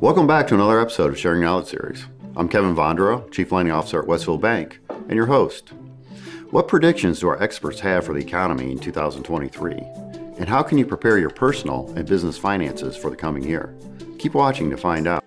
Welcome back to another episode of Sharing Knowledge Series. I'm Kevin Vondra, Chief Lending Officer at Westfield Bank, and your host. What predictions do our experts have for the economy in 2023? And how can you prepare your personal and business finances for the coming year? Keep watching to find out.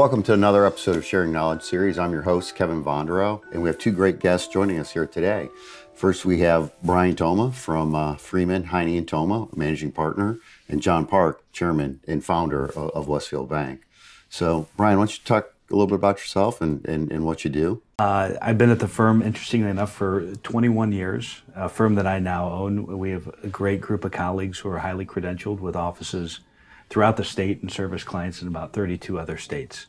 Welcome to another episode of Sharing Knowledge Series. I'm your host, Kevin Vondero, and we have two great guests joining us here today. First, we have Brian Toma from uh, Freeman, Heine and Toma, managing partner, and John Park, chairman and founder of, of Westfield Bank. So, Brian, why don't you talk a little bit about yourself and, and, and what you do? Uh, I've been at the firm, interestingly enough, for 21 years. A firm that I now own. We have a great group of colleagues who are highly credentialed with offices throughout the state and service clients in about 32 other states.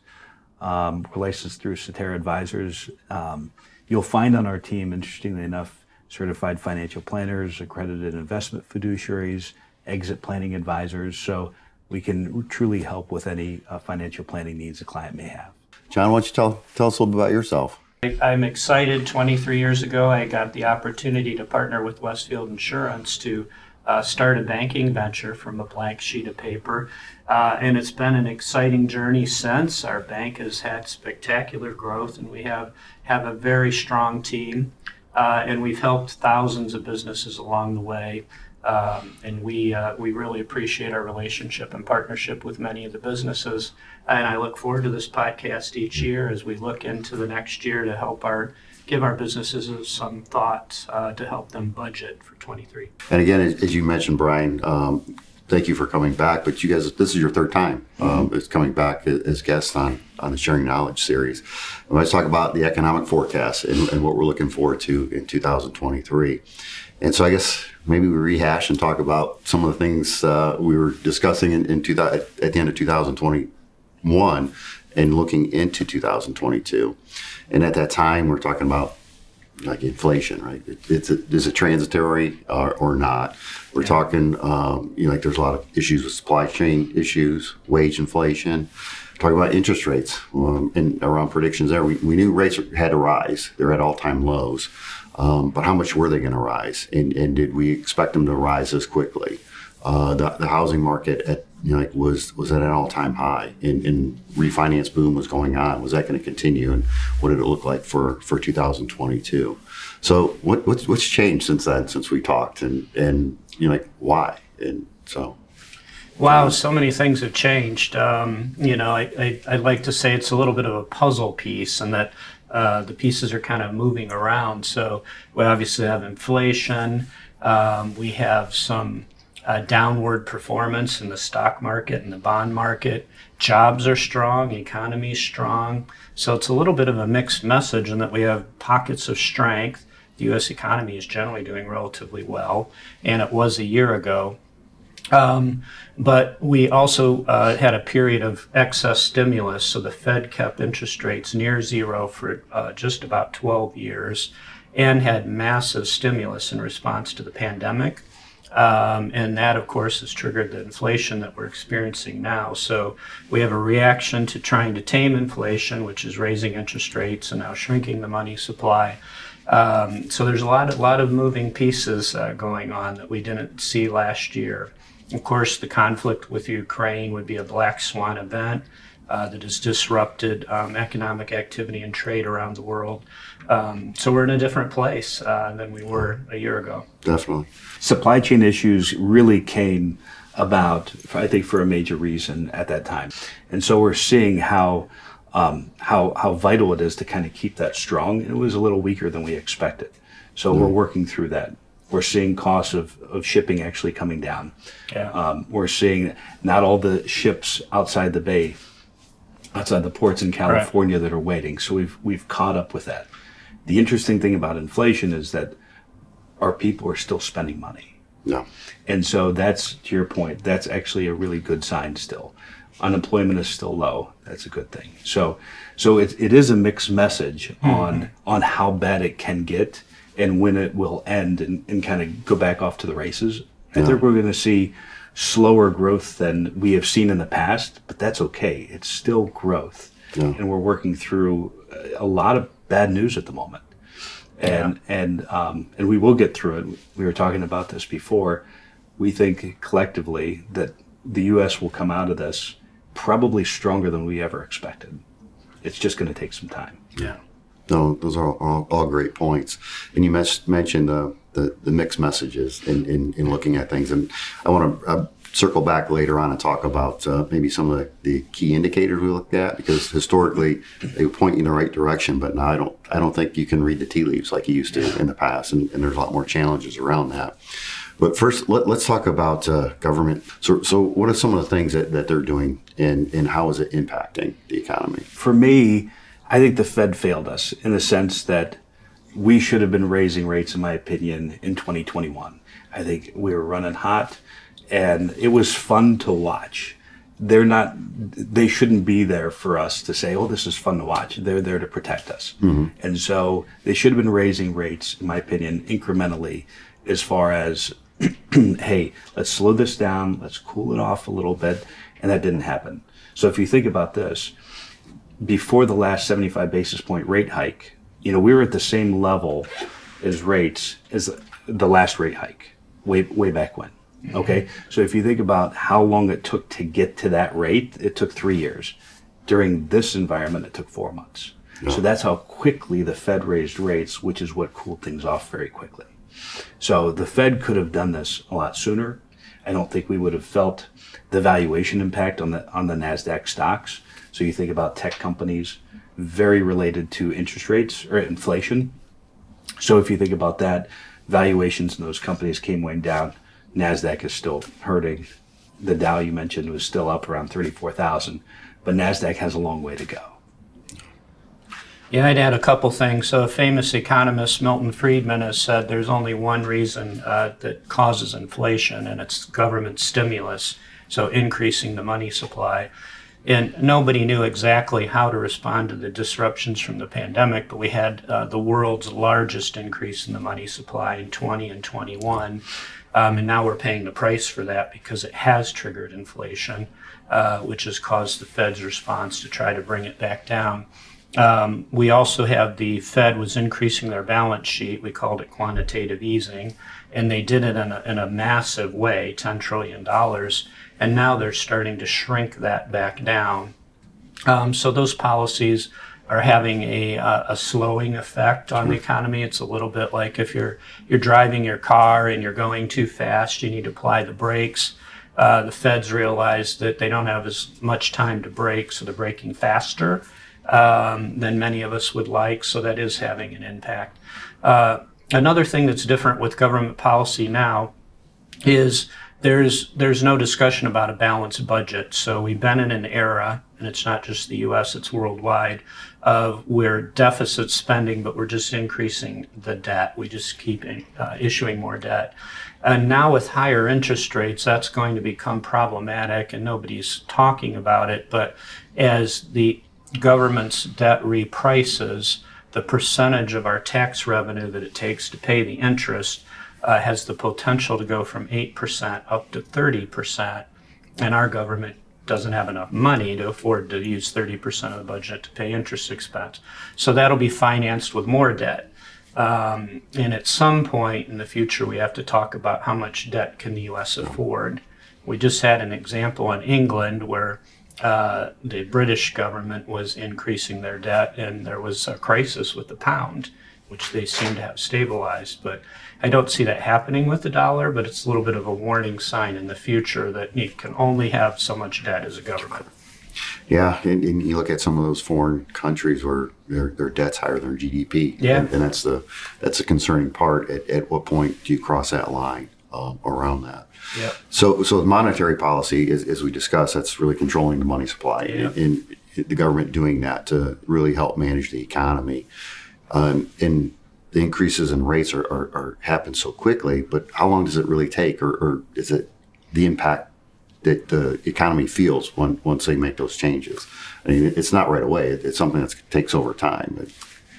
Um, we're licensed through Cetera Advisors. Um, you'll find on our team, interestingly enough, certified financial planners, accredited investment fiduciaries, exit planning advisors. So we can truly help with any uh, financial planning needs a client may have. John, why don't you tell, tell us a little bit about yourself? I'm excited. 23 years ago, I got the opportunity to partner with Westfield Insurance to uh, start a banking venture from a blank sheet of paper. Uh, and it's been an exciting journey since. Our bank has had spectacular growth, and we have, have a very strong team. Uh, and we've helped thousands of businesses along the way. Um, and we uh, we really appreciate our relationship and partnership with many of the businesses. And I look forward to this podcast each year as we look into the next year to help our give our businesses some thought uh, to help them budget for 23. And again, as as you mentioned, Brian, um, thank you for coming back. But you guys, this is your third time. Um, it's coming back as guests on on the Sharing Knowledge series. And let's talk about the economic forecast and, and what we're looking forward to in 2023. And so I guess maybe we rehash and talk about some of the things uh, we were discussing in, in 2000, at the end of 2021 and looking into 2022. And at that time, we're talking about like inflation, right? It, it's a, is it transitory or, or not? We're talking, um, you know, like there's a lot of issues with supply chain issues, wage inflation. Talking about interest rates um, and around predictions there, we, we knew rates had to rise. They're at all time lows. Um, but how much were they going to rise? And, and did we expect them to rise as quickly? Uh, the, the housing market at you know, like was was at an all time high, and, and refinance boom was going on. Was that going to continue, and what did it look like for for 2022? So what what's what's changed since then, since we talked, and and you know, like why? And so Wow, so many things have changed. Um, you know, I, I, I'd like to say it's a little bit of a puzzle piece, and that uh, the pieces are kind of moving around. So we obviously have inflation. Um, we have some uh, downward performance in the stock market and the bond market. Jobs are strong, economy is strong. So it's a little bit of a mixed message in that we have pockets of strength. The U.S. economy is generally doing relatively well, and it was a year ago. Um, but we also uh, had a period of excess stimulus, so the Fed kept interest rates near zero for uh, just about 12 years and had massive stimulus in response to the pandemic. Um, and that, of course, has triggered the inflation that we're experiencing now. So we have a reaction to trying to tame inflation, which is raising interest rates and now shrinking the money supply. Um, so there's a lot, a lot of moving pieces uh, going on that we didn't see last year. Of course, the conflict with Ukraine would be a black swan event uh, that has disrupted um, economic activity and trade around the world. Um, so we're in a different place uh, than we were a year ago. definitely. Supply chain issues really came about, I think, for a major reason at that time. And so we're seeing how um, how how vital it is to kind of keep that strong. It was a little weaker than we expected, so we're working through that. We're seeing costs of, of shipping actually coming down. Yeah. Um, we're seeing not all the ships outside the bay, outside the ports in California that are waiting. So we've we've caught up with that. The interesting thing about inflation is that our people are still spending money. No. And so that's to your point, that's actually a really good sign still. Unemployment is still low. That's a good thing. So so it, it is a mixed message hmm. on on how bad it can get and when it will end and, and kind of go back off to the races. I think we're going to see slower growth than we have seen in the past, but that's okay. It's still growth. Yeah. And we're working through a lot of bad news at the moment. And and um, and we will get through it. We were talking about this before. We think collectively that the U.S. will come out of this probably stronger than we ever expected. It's just going to take some time. Yeah. No, those are all, all great points. And you mes- mentioned uh, the, the mixed messages in, in, in looking at things. And I want to uh, circle back later on and talk about uh, maybe some of the, the key indicators we looked at because historically they point you in the right direction, but now I don't I don't think you can read the tea leaves like you used to in the past, and, and there's a lot more challenges around that. But first, let, us talk about uh, government. So, so what are some of the things that, that they're doing, and, and how is it impacting the economy? For me, I think the Fed failed us in the sense that we should have been raising rates, in my opinion, in 2021. I think we were running hot, and it was fun to watch. They're not. They shouldn't be there for us to say, "Oh, this is fun to watch." They're there to protect us, mm-hmm. and so they should have been raising rates, in my opinion, incrementally, as far as hey, let's slow this down, let's cool it off a little bit. And that didn't happen. So if you think about this, before the last 75 basis point rate hike, you know, we were at the same level as rates as the last rate hike way, way back when. Okay. So if you think about how long it took to get to that rate, it took three years. During this environment, it took four months. So that's how quickly the Fed raised rates, which is what cooled things off very quickly. So the Fed could have done this a lot sooner. I don't think we would have felt the valuation impact on the on the Nasdaq stocks. So you think about tech companies, very related to interest rates or inflation. So if you think about that, valuations in those companies came way down. Nasdaq is still hurting. The Dow you mentioned was still up around thirty-four thousand, but Nasdaq has a long way to go. Yeah, I'd add a couple things. So, a famous economist, Milton Friedman, has said there's only one reason uh, that causes inflation, and it's government stimulus, so increasing the money supply. And nobody knew exactly how to respond to the disruptions from the pandemic, but we had uh, the world's largest increase in the money supply in 20 and 21. Um, and now we're paying the price for that because it has triggered inflation, uh, which has caused the Fed's response to try to bring it back down. Um, we also have the Fed was increasing their balance sheet. We called it quantitative easing, and they did it in a, in a massive way, $10 trillion. And now they're starting to shrink that back down. Um, so those policies are having a, a slowing effect on the economy. It's a little bit like if you're you're driving your car and you're going too fast, you need to apply the brakes. Uh, the feds realize that they don't have as much time to brake, so they're braking faster um, than many of us would like. So that is having an impact. Uh, another thing that's different with government policy now is there's there's no discussion about a balanced budget. So we've been in an era, and it's not just the U.S., it's worldwide, of where deficit spending, but we're just increasing the debt. We just keep uh, issuing more debt. And now with higher interest rates, that's going to become problematic, and nobody's talking about it. But as the government's debt reprices, the percentage of our tax revenue that it takes to pay the interest uh, has the potential to go from 8% up to 30%. And our government doesn't have enough money to afford to use 30% of the budget to pay interest expense. So that'll be financed with more debt. Um, and at some point in the future, we have to talk about how much debt can the U.S. afford. We just had an example in England where uh, the British government was increasing their debt, and there was a crisis with the pound, which they seem to have stabilized. But I don't see that happening with the dollar, but it's a little bit of a warning sign in the future that you can only have so much debt as a government. Yeah, and, and you look at some of those foreign countries where their, their debt's higher than GDP. Yeah. and, and that's the that's a concerning part. At, at what point do you cross that line um, around that? Yep. So, so monetary policy, as, as we discussed, that's really controlling the money supply, Yeah. and, and the government doing that to really help manage the economy. Um, and the increases in rates are, are, are happen so quickly, but how long does it really take, or, or is it the impact that the economy feels when, once they make those changes? I mean, it's not right away. It's something that takes over time.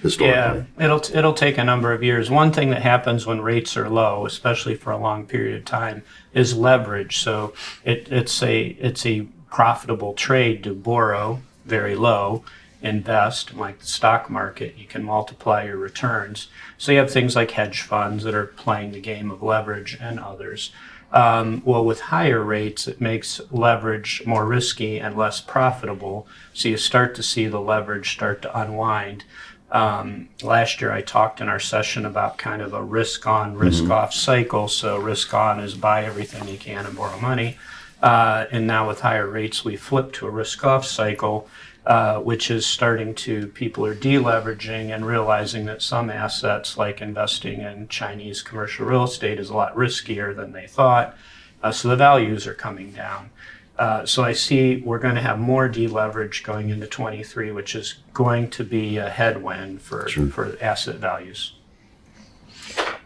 Historically. Yeah, it'll it'll take a number of years. One thing that happens when rates are low, especially for a long period of time, is leverage. So it, it's a it's a profitable trade to borrow very low, invest like the stock market. You can multiply your returns. So you have things like hedge funds that are playing the game of leverage and others. Um, well, with higher rates, it makes leverage more risky and less profitable. So you start to see the leverage start to unwind. Um, last year, I talked in our session about kind of a risk on, risk off cycle. So, risk on is buy everything you can and borrow money. Uh, and now, with higher rates, we flip to a risk off cycle, uh, which is starting to, people are deleveraging and realizing that some assets, like investing in Chinese commercial real estate, is a lot riskier than they thought. Uh, so, the values are coming down. Uh, so I see we're going to have more deleverage going into 23, which is going to be a headwind for, for asset values.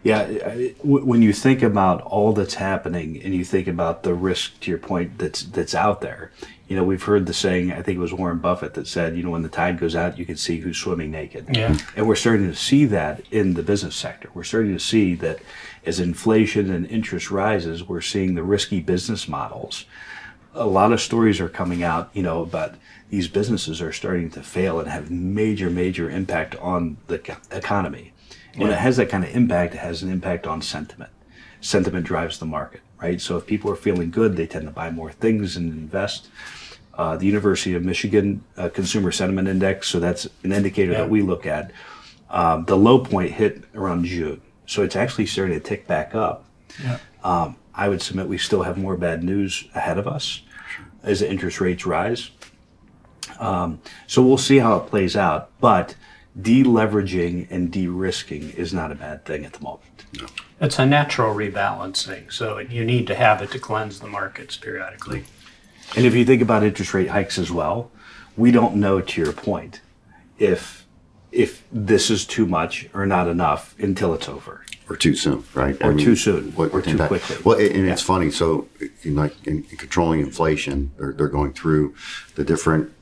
Yeah, when you think about all that's happening and you think about the risk, to your point, that's that's out there. You know, we've heard the saying. I think it was Warren Buffett that said, you know, when the tide goes out, you can see who's swimming naked. Yeah. And we're starting to see that in the business sector. We're starting to see that as inflation and interest rises, we're seeing the risky business models. A lot of stories are coming out, you know, about these businesses are starting to fail and have major, major impact on the economy. When it has that kind of impact, it has an impact on sentiment. Sentiment drives the market, right? So if people are feeling good, they tend to buy more things and invest. Uh, the University of Michigan uh, Consumer Sentiment Index, so that's an indicator Yeah. that we look at. Um, the low point hit around June, so it's actually starting to tick back up. Yeah. Um, I would submit we still have more bad news ahead of us as the interest rates rise. Um, so we'll see how it plays out, but deleveraging and de-risking is not a bad thing at the moment. It's a natural rebalancing, so you need to have it to cleanse the markets periodically. And if you think about interest rate hikes as well, we don't know to your point if if this is too much or not enough until it's over. or too soon, right? Or too soon, or too impact- quickly. Well, and it's funny. So, in like in controlling inflation, they're, they're going through the different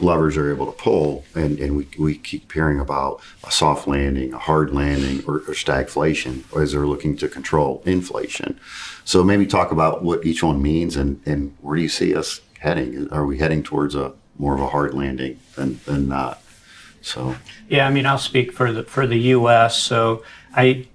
levers they're able to pull, and, and we, we keep hearing about a soft landing, a hard landing, or, or stagflation as they're looking to control inflation. So, maybe talk about what each one means, and, and where do you see us heading? Are we heading towards a more of a hard landing than than not? So, Yeah, I mean, I'll speak for the for the U.S. So I,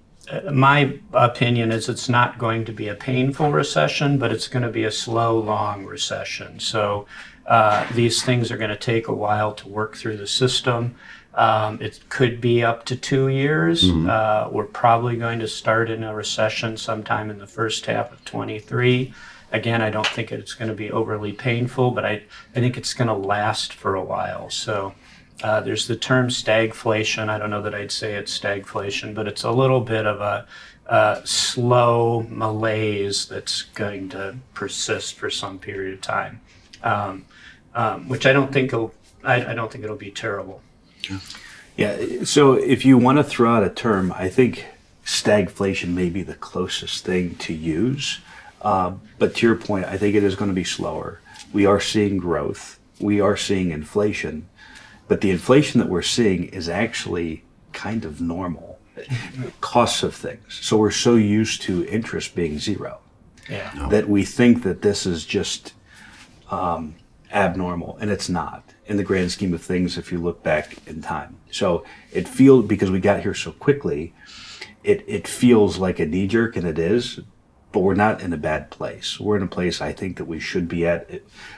my opinion is it's not going to be a painful recession, but it's going to be a slow, long recession. So uh, these things are going to take a while to work through the system. Um, it could be up to two years. Uh, we're probably going to start in a recession sometime in the first half of 23. Again, I don't think it's going to be overly painful, but I, I think it's going to last for a while. So uh, there's the term stagflation. I don't know that I'd say it's stagflation, but it's a little bit of a, uh slow malaise that's going to persist for some period of time, um, um, which I don't think will, I, I don't think it'll be terrible. Yeah. So if you want to throw out a term, I think stagflation may be the closest thing to use. Uh, but to your point, I think it is going to be slower. We are seeing growth. We are seeing inflation, but the inflation that we're seeing is actually kind of normal. Costs of things. So we're so used to interest being zero Yeah. that we think that this is just um, abnormal, and it's not in the grand scheme of things if you look back in time. So it feels because we got here so quickly, it it feels like a knee jerk, and it is, but we're not in a bad place. We're in a place I think that we should be at.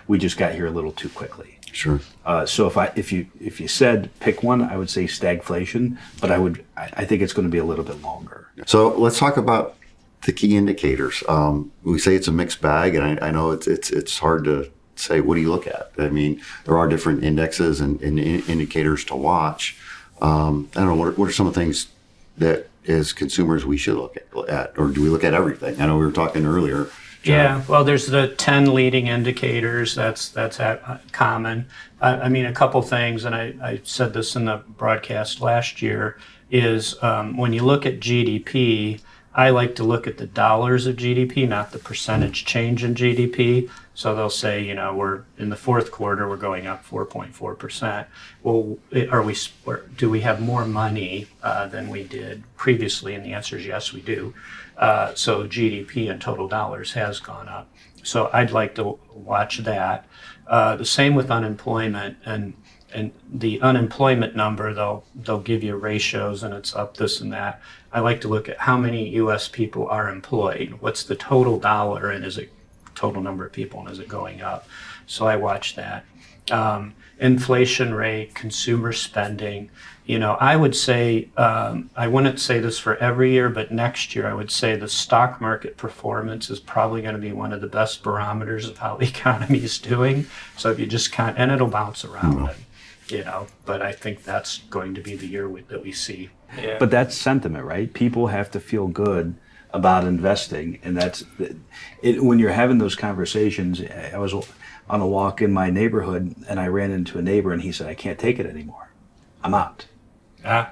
We just got here a little too quickly. sure. Uh, so if I if you if you said pick one, I would say stagflation, but I would I, I think it's going to be a little bit longer. So let's talk about the key indicators. Um, we say it's a mixed bag, and I, I know it's it's it's hard to say what do you look at. I mean, there are different indexes and, and in- indicators to watch. Um, I don't know what are, what are some of the things that as consumers we should look at, at, or do we look at everything? I know we were talking earlier. John. Yeah, well, there's the 10 leading indicators. That's that's uh, common. I, I mean, a couple things, and I, I said this in the broadcast last year, is um, when you look at GDP, I like to look at the dollars of GDP, not the percentage change in GDP. So they'll say, you know, we're in the fourth quarter, we're going up 4.4%. Well, are we, do we have more money uh, than we did previously? And the answer is yes, we do. Uh, so GDP in total dollars has gone up. So I'd like to watch that. Uh, the same with unemployment and and the unemployment number they'll they'll give you ratios and it's up this and that. I like to look at how many U.S. people are employed. What's the total dollar and is it total number of people and is it going up? So I watch that. Um, inflation rate, consumer spending. You know, I would say um, I wouldn't say this for every year, but next year I would say the stock market performance is probably going to be one of the best barometers of how the economy is doing. So if you just kind and it'll bounce around, and, you know. But I think that's going to be the year we, that we see. Yeah. But that's sentiment, right? People have to feel good about investing, and that's it. When you're having those conversations, I was on a walk in my neighborhood, and I ran into a neighbor, and he said, "I can't take it anymore. I'm out." ah,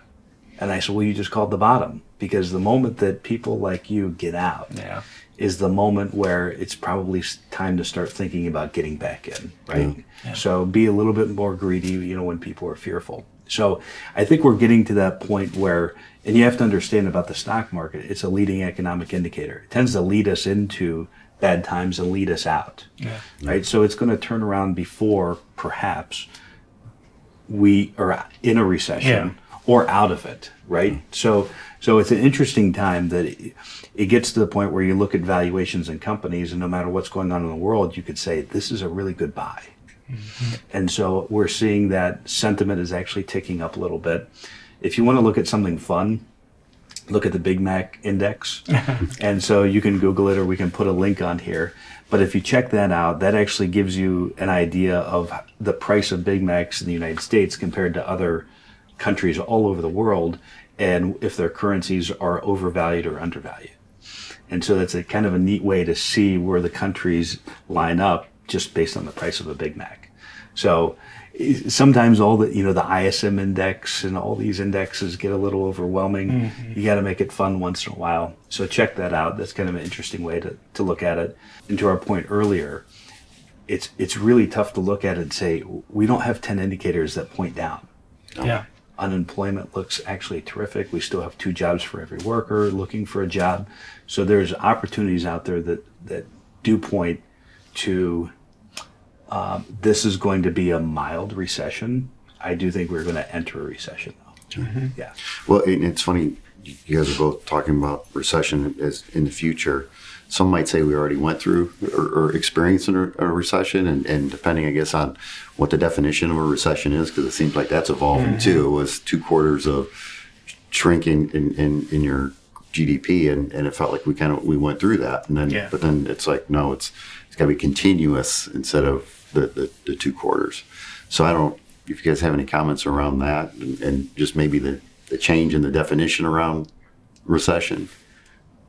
And I said, "Well, you just called the bottom because the moment that people like you get out yeah. is the moment where it's probably time to start thinking about getting back in, right? So be a little bit more greedy, you know, when people are fearful. So I think we're getting to that point where, and you have to understand about the stock market, it's a leading economic indicator. It tends to lead us into bad times and lead us out, Yeah. right? So it's going to turn around before perhaps we are in a recession Yeah. or out of it, right? Mm-hmm. So, so it's an interesting time that it, it gets to the point where you look at valuations in companies, and no matter what's going on in the world, you could say this is a really good buy. Mm-hmm. And so we're seeing that sentiment is actually ticking up a little bit. If you want to look at something fun, look at the Big Mac index. and so you can Google it or we can put a link on here. But if you check that out, that actually gives you an idea of the price of Big Macs in the United States compared to other countries all over the world and if their currencies are overvalued or undervalued. And so that's a kind of a neat way to see where the countries line up just based on the price of a Big Mac. So sometimes all the you know the ISM index and all these indexes get a little overwhelming. Mm-hmm. You got to make it fun once in a while. So check that out. That's kind of an interesting way to, to look at it. And to our point earlier, it's it's really tough to look at it and say we don't have ten indicators that point down Yeah. unemployment looks actually terrific. We still have two jobs for every worker looking for a job. So there's opportunities out there that, that do point to um, this is going to be a mild recession. I do think we're going to enter a recession though. Yeah. Well, it's funny, you guys are both talking about recession as in the future. Some might say we already went through or, or experienced a, a recession, and, and depending, I guess, on what the definition of a recession is, because it seems like that's evolving too. It was two quarters of shrinking in, in, in your GDP, and, and it felt like we kind of we went through that, and then Yeah. but then it's like no, it's it's got to be continuous instead of the, the, the two quarters. So I don't if you guys have any comments around that, and, and just maybe the, the change in the definition around recession.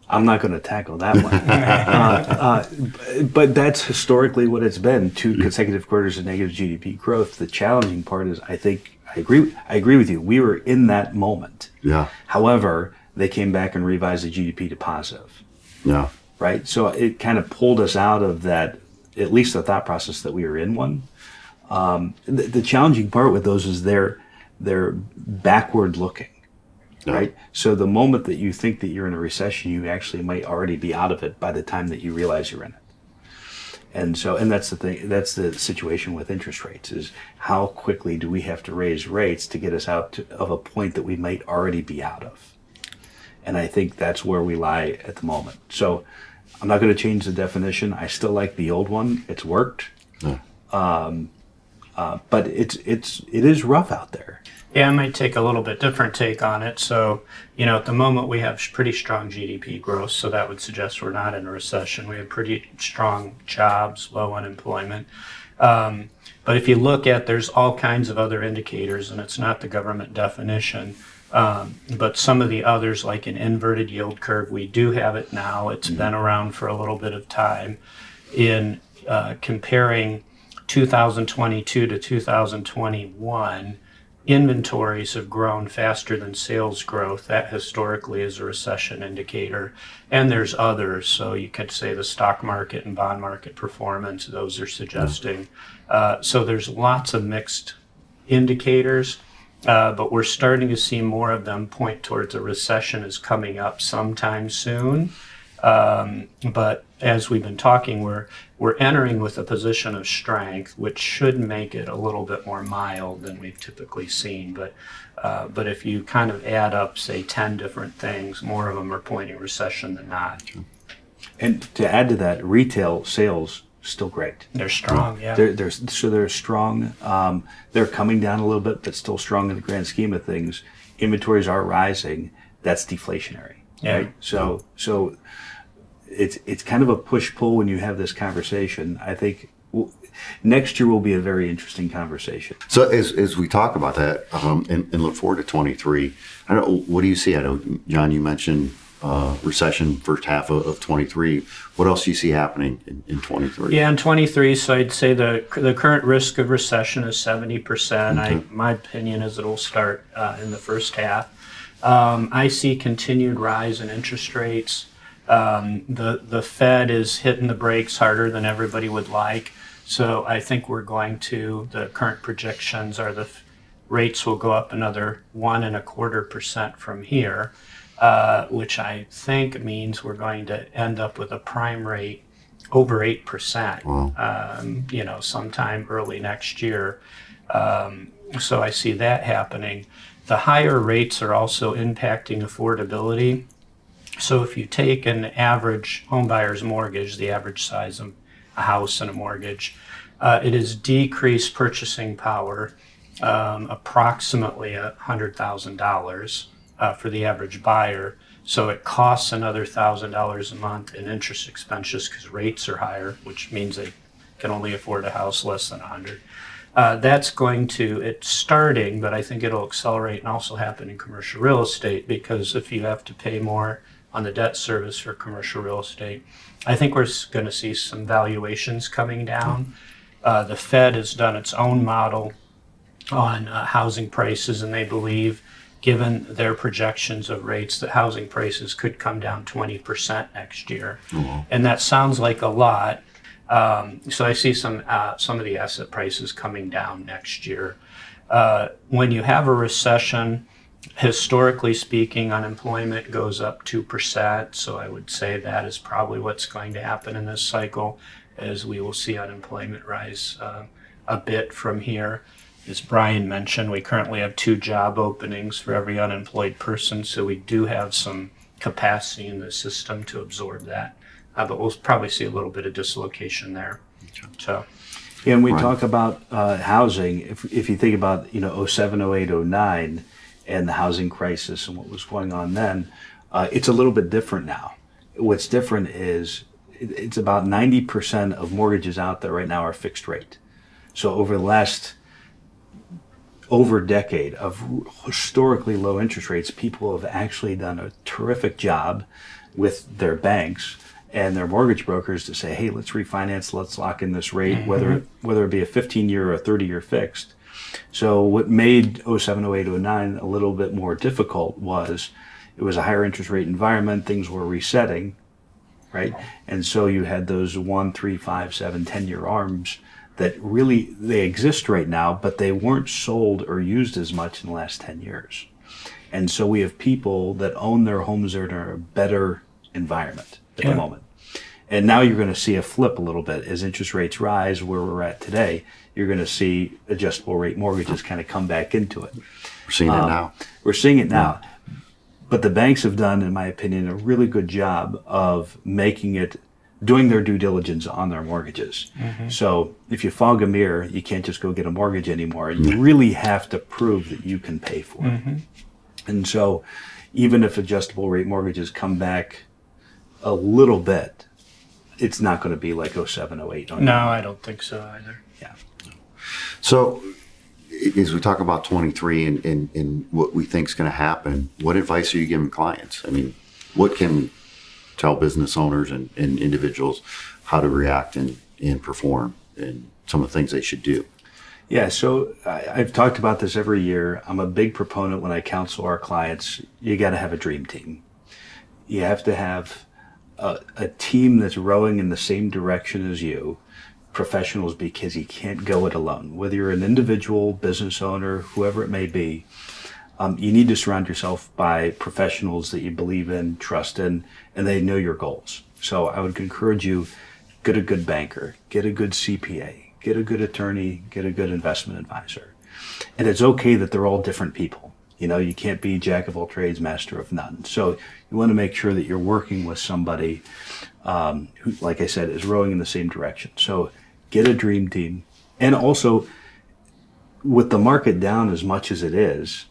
I'm not going to tackle that one. uh, uh, but that's historically what it's been: two consecutive quarters of negative GDP growth. The challenging part is, I think, I agree. I agree with you. We were in that moment. Yeah, However, they came back and revised the GDP to positive, yeah, right? So it kind of pulled us out of that, at least the thought process that we were in one. Um, the, the challenging part with those is they're they're backward looking, right? So the moment that you think that you're in a recession, you actually might already be out of it by the time that you realize you're in it. And so, and that's the thing. That's the situation with interest rates: is how quickly do we have to raise rates to get us out to, of a point that we might already be out of? And I think that's where we lie at the moment. So, I'm not going to change the definition. I still like the old one. It's worked, yeah. uh, but it's it's it is rough out there. Yeah, I might take a little bit different take on it. So, you know, at the moment we have pretty strong GDP growth, so that would suggest we're not in a recession. We have pretty strong jobs, low unemployment. Um, but if you look at, there's all kinds of other indicators, and it's not the government definition. Um, but some of the others, like an inverted yield curve, we do have it now. It's been around for a little bit of time. In uh, comparing 2022 to 2021, inventories have grown faster than sales growth. That historically is a recession indicator. And there's others. So you could say the stock market and bond market performance, those are suggesting. Uh, so there's lots of mixed indicators. Uh, but we're starting to see more of them point towards a recession is coming up sometime soon. Um, but as we've been talking, we're we're entering with a position of strength, which should make it a little bit more mild than we've typically seen. But uh, but if you kind of add up, say, ten different things, more of them are pointing recession than not. And to add to that, retail sales still great. They're strong, yeah. They're, they're so they're strong. Um, they're coming down a little bit, but still strong in the grand scheme of things. Inventories are rising. That's deflationary. Yeah. Right? So so it's it's kind of a push pull when you have this conversation. I think w- next year will be a very interesting conversation. So as, as we talk about that um, and, and look forward to 23, I don't know, what do you see? I know, John, you mentioned uh, recession first half of, of 23. What else do you see happening in, in 23? Yeah, in 23, so I'd say the the current risk of recession is 70%. I, my opinion is it'll start uh, in the first half. Um, I see continued rise in interest rates. Um, the the Fed is hitting the brakes harder than everybody would like. So I think we're going to the current projections are the f- rates will go up another one and a quarter percent from here, uh, which I think means we're going to end up with a prime rate over eight percent. Um, you know, sometime early next year. Um, so I see that happening. The higher rates are also impacting affordability. So if you take an average homebuyer's mortgage, the average size of a house and a mortgage, uh, it has decreased purchasing power um, approximately a hundred thousand dollars uh, for the average buyer. So it costs another thousand dollars a month in interest expenses because rates are higher, which means they can only afford a house less than a hundred. Uh, that's going to it's starting, but I think it'll accelerate and also happen in commercial real estate because if you have to pay more on the debt service for commercial real estate, I think we're going to see some valuations coming down. Uh, the Fed has done its own model on uh, housing prices, and they believe, given their projections of rates, that housing prices could come down 20% next year. And that sounds like a lot. Um, so I see some uh, some of the asset prices coming down next year. Uh, when you have a recession, historically speaking, unemployment goes up two percent. So I would say that is probably what's going to happen in this cycle, as we will see unemployment rise uh, a bit from here. As Brian mentioned, we currently have two job openings for every unemployed person, so we do have some capacity in the system to absorb that. Uh, but we'll probably see a little bit of dislocation there. So, And we Right. talk about uh, housing. If, if you think about you know 07, 08, 09, and the housing crisis and what was going on then, uh, it's a little bit different now. What's different is it, it's about 90% of mortgages out there right now are fixed rate. So over the last over a decade of historically low interest rates, people have actually done a terrific job with their banks and their mortgage brokers to say, "Hey, let's refinance, let's lock in this rate, mm-hmm. whether whether it be a 15 year or a 30 year fixed." So what made 07, 08, 09 a little bit more difficult was it was a higher interest rate environment. Things were resetting, right? And so you had those one, three, five, seven, ten year arms that really they exist right now, but they weren't sold or used as much in the last 10 years. And so we have people that own their homes that are in a better environment at Yeah. the moment. And now you're going to see a flip a little bit as interest rates rise where we're at today. You're going to see adjustable rate mortgages kind of come back into it. We're seeing Um, it now. We're seeing it now. But the banks have done, in my opinion, a really good job of making it, doing their due diligence on their mortgages. Mm-hmm. So if you fog a mirror, you can't just go get a mortgage anymore. You really have to prove that you can pay for it. Mm-hmm. And so even if adjustable rate mortgages come back a little bit, it's not going to be like 07, 08, 09. no, I don't think so either. Yeah. So, as we talk about 23 and, and, and what we think is going to happen, what advice are you giving clients? I mean, what can we tell business owners and, and individuals how to react and, and perform and some of the things they should do? Yeah, so I, I've talked about this every year. I'm a big proponent when I counsel our clients. You got to have a dream team. You have to have a, a team that's rowing in the same direction as you, professionals, because you can't go it alone. Whether you're an individual, business owner, whoever it may be, um, you need to surround yourself by professionals that you believe in, trust in, and they know your goals. So I would encourage you get a good banker, get a good CPA, get a good attorney, get a good investment advisor. And it's okay that they're all different people. You know, you can't be jack of all trades, master of none. So you want to make sure that you're working with somebody um, who, like I said, is rowing in the same direction. So get a dream team. And also, with the market down as much as it is,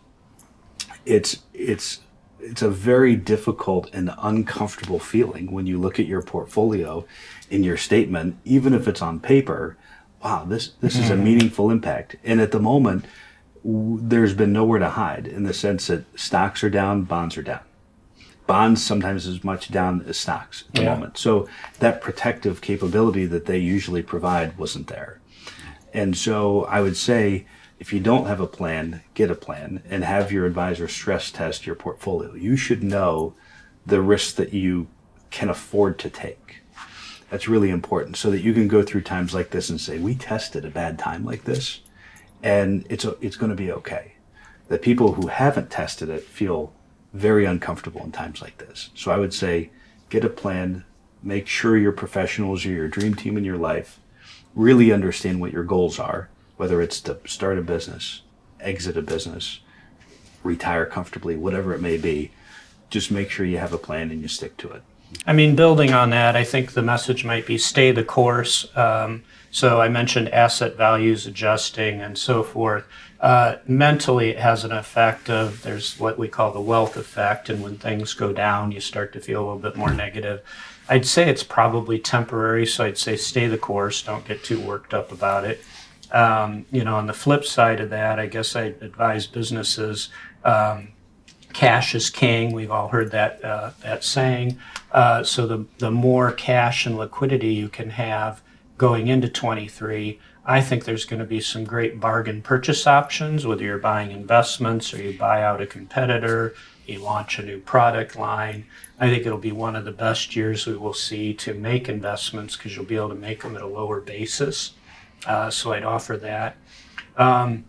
it's it's it's a very difficult and uncomfortable feeling when you look at your portfolio in your statement, even if it's on paper. Wow, this this is a mm-hmm. meaningful impact. And at the moment, w- there's been nowhere to hide in the sense that stocks are down, bonds are down. Bonds sometimes as much down as stocks at the Yeah. moment. So that protective capability that they usually provide wasn't there. And so I would say if you don't have a plan, get a plan and have your advisor stress test your portfolio. You should know the risks that you can afford to take. That's really important so that you can go through times like this and say, we tested a bad time like this and it's, it's going to be okay. The people who haven't tested it feel very uncomfortable in times like this. So I would say get a plan, make sure your professionals your dream team in your life really understand what your goals are, whether it's to start a business, exit a business, retire comfortably, whatever it may be. Just make sure you have a plan and you stick to it. I mean, building on that, I think the message might be stay the course. Um, so I mentioned asset values adjusting and so forth. Uh, mentally, it has an effect of there's what we call the wealth effect, and when things go down, you start to feel a little bit more negative. I'd say it's probably temporary, so I'd say stay the course. Don't get too worked up about it. Um, you know, on the flip side of that, I guess I advise businesses. Um, cash is king. We've all heard that uh, that saying. Uh, so the the more cash and liquidity you can have going into 23, I think there's going to be some great bargain purchase options. Whether you're buying investments or you buy out a competitor, you launch a new product line. I think it'll be one of the best years we will see to make investments because you'll be able to make them at a lower basis. Uh, so I'd offer that. Um,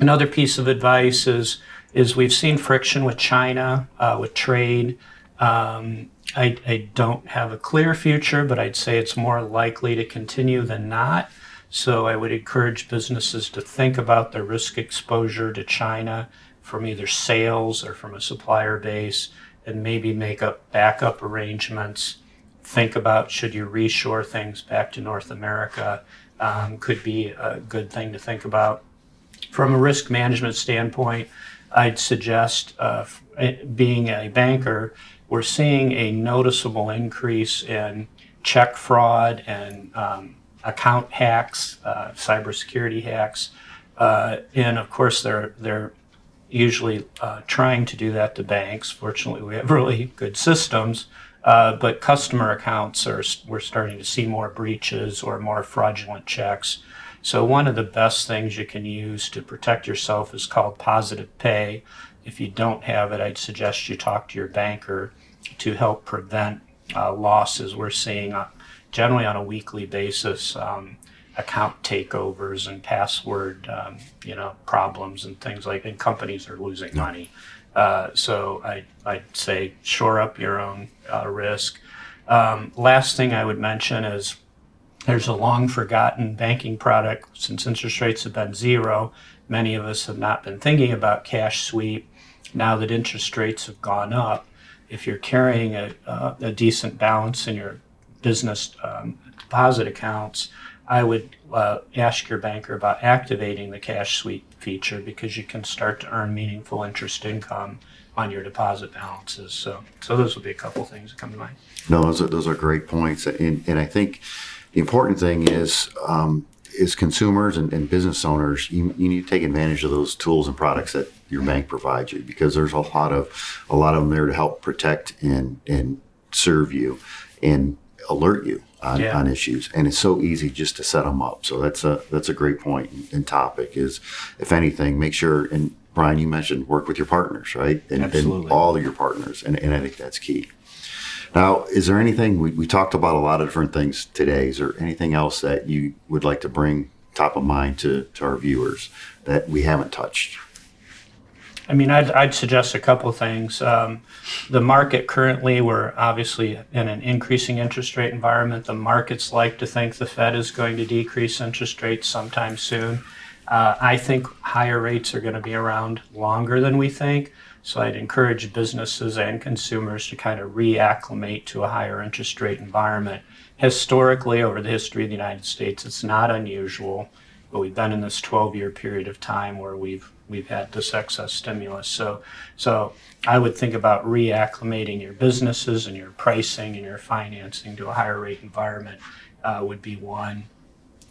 another piece of advice is is we've seen friction with China uh, with trade. Um, I, I don't have a clear future, but I'd say it's more likely to continue than not. So I would encourage businesses to think about their risk exposure to China from either sales or from a supplier base, and maybe make up backup arrangements. Think about should you reshore things back to North America. Um, could be a good thing to think about. From a risk management standpoint, I'd suggest, uh, eh, being a banker, we're seeing a noticeable increase in check fraud and um, account hacks, uh, cybersecurity hacks, uh, and of course they're they're usually uh, trying to do that to banks. Fortunately, we have really good systems, uh, but customer accounts are we're starting to see more breaches or more fraudulent checks. So one of the best things you can use to protect yourself is called positive pay. If you don't have it, I'd suggest you talk to your banker to help prevent uh, losses. We're seeing uh, generally on a weekly basis um, account takeovers and password, um, you know, problems and things like. And companies are losing money. Uh, so I, I'd say shore up your own uh, risk. Um, last thing I would mention is there's a long forgotten banking product since interest rates have been zero. Many of us have not been thinking about cash sweep. Now that interest rates have gone up, if you're carrying a, a, a decent balance in your business um, deposit accounts, I would uh, ask your banker about activating the cash sweep feature because you can start to earn meaningful interest income on your deposit balances. So, so those would be a couple things that come to mind. No, those are, those are great points, and, and I think the important thing is um, is consumers and, and business owners. You, you need to take advantage of those tools and products that your bank provides you because there's a lot of a lot of them there to help protect and and serve you and alert you on, Yeah. on issues, and it's so easy just to set them up. So that's a that's a great point and topic. Is if anything, make sure and Brian, you mentioned work with your partners, right? And, and Absolutely. all of your partners, and, and I think that's key. Now, is there anything we, we talked about a lot of different things today? Is there anything else that you would like to bring top of mind to, to our viewers that we haven't touched? I mean, I'd, I'd suggest a couple things. Um, the market currently, we're obviously in an increasing interest rate environment. The markets like to think the Fed is going to decrease interest rates sometime soon. Uh, I think higher rates are going to be around longer than we think. So I'd encourage businesses and consumers to kind of reacclimate to a higher interest rate environment. Historically, over the history of the United States, it's not unusual but we've been in this 12 year period of time where we've we've had this excess stimulus so so i would think about reacclimating your businesses and your pricing and your financing to a higher rate environment uh, would be one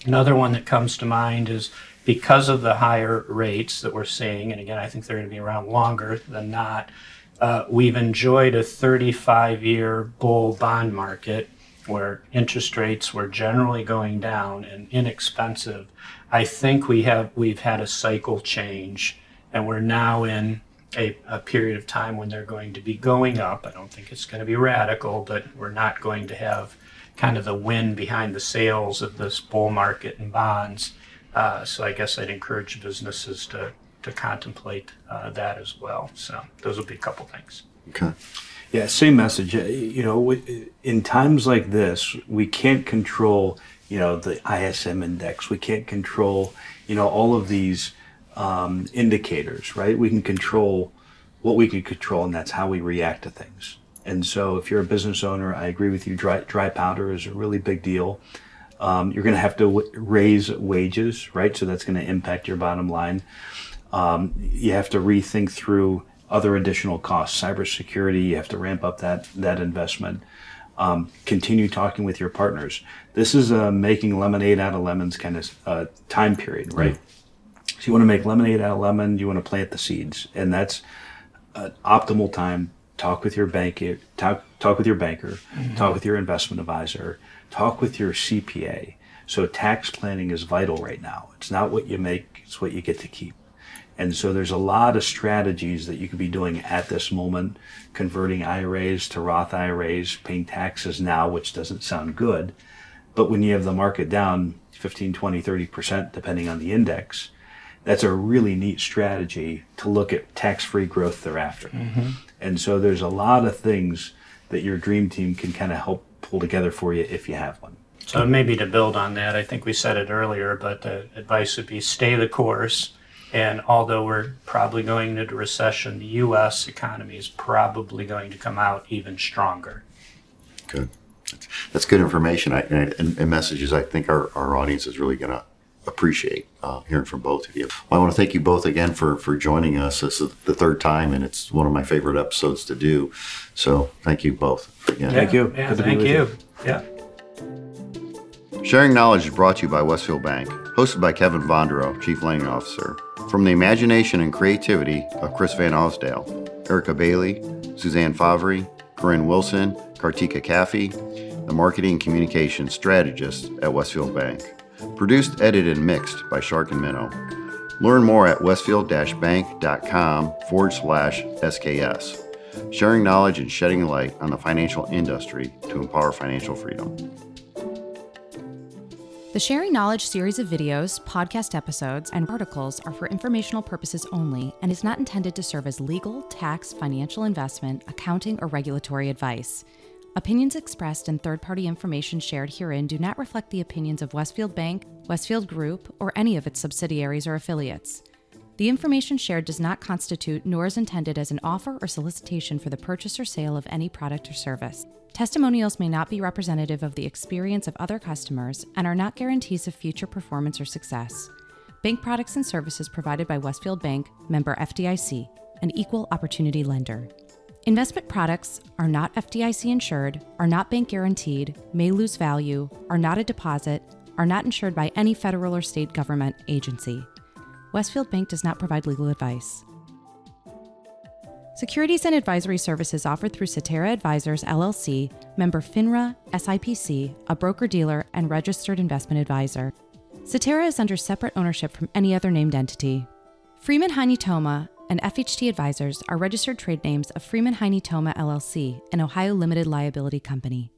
another one that comes to mind is because of the higher rates that we're seeing and again i think they're going to be around longer than not uh, we've enjoyed a 35 year bull bond market where interest rates were generally going down and inexpensive. I think we have we've had a cycle change and we're now in a, a period of time when they're going to be going up. I don't think it's going to be radical, but we're not going to have kind of the wind behind the sails of this bull market in bonds. Uh, so I guess I'd encourage businesses to to contemplate uh, that as well. So those will be a couple things. Okay. Yeah, same message. Uh, You know, in times like this, we can't control, you know, the ISM index. We can't control, you know, all of these um, indicators, right? We can control what we can control, and that's how we react to things. And so, if you're a business owner, I agree with you. Dry, dry powder is a really big deal. Um, you're going to have to w- raise wages, right? So that's going to impact your bottom line. Um, you have to rethink through other additional costs, cybersecurity. You have to ramp up that that investment. Um, continue talking with your partners. This is a making lemonade out of lemons kind of uh, time period, right? So you want to make lemonade out of lemon. You want to plant the seeds, and that's an optimal time. Talk with your bank. Talk talk with your banker. Talk with your investment advisor. Talk with your CPA. So tax planning is vital right now. It's not what you make; it's what you get to keep. And so there's a lot of strategies that you could be doing at this moment, converting IRAs to Roth IRAs, paying taxes now, which doesn't sound good. But when you have the market down 15, 20, 30%, depending on the index, that's a really neat strategy to look at tax free growth thereafter. Mm-hmm. And so there's a lot of things that your dream team can kind of help pull together for you if you have one. So maybe to build on that, I think we said it earlier, but the advice would be stay the course. And although we're probably going into recession, the U.S. economy is probably going to come out even stronger. Good. That's, that's good information I, and, and, and messages I think our, our audience is really going to appreciate uh, hearing from both of you. Well, I want to thank you both again for, for joining us. This is the third time, and it's one of my favorite episodes to do. So thank you both again. Thank you. Yeah, Good to be thank with you. you. Yeah. Sharing Knowledge is brought to you by Westfield Bank, hosted by Kevin Vondero, Chief Lending Officer. From the imagination and creativity of Chris Van Osdale, Erica Bailey, Suzanne Favre, Corinne Wilson, Kartika Caffey, the Marketing and Communications Strategist at Westfield Bank. Produced, edited, and mixed by Shark and Minnow. Learn more at westfield-bank.com forward slash SKS. Sharing knowledge and shedding light on the financial industry to empower financial freedom. The Sharing Knowledge series of videos, podcast episodes, and articles are for informational purposes only and is not intended to serve as legal, tax, financial investment, accounting, or regulatory advice. Opinions expressed and third party information shared herein do not reflect the opinions of Westfield Bank, Westfield Group, or any of its subsidiaries or affiliates. The information shared does not constitute nor is intended as an offer or solicitation for the purchase or sale of any product or service. Testimonials may not be representative of the experience of other customers and are not guarantees of future performance or success. Bank products and services provided by Westfield Bank, member FDIC, an equal opportunity lender. Investment products are not FDIC insured, are not bank guaranteed, may lose value, are not a deposit, are not insured by any federal or state government agency. Westfield Bank does not provide legal advice. Securities and advisory services offered through Cetera Advisors LLC, member FINRA, SIPC, a broker dealer, and registered investment advisor. Cetera is under separate ownership from any other named entity. Freeman Heine Toma and FHT Advisors are registered trade names of Freeman Heine Toma LLC, an Ohio limited liability company.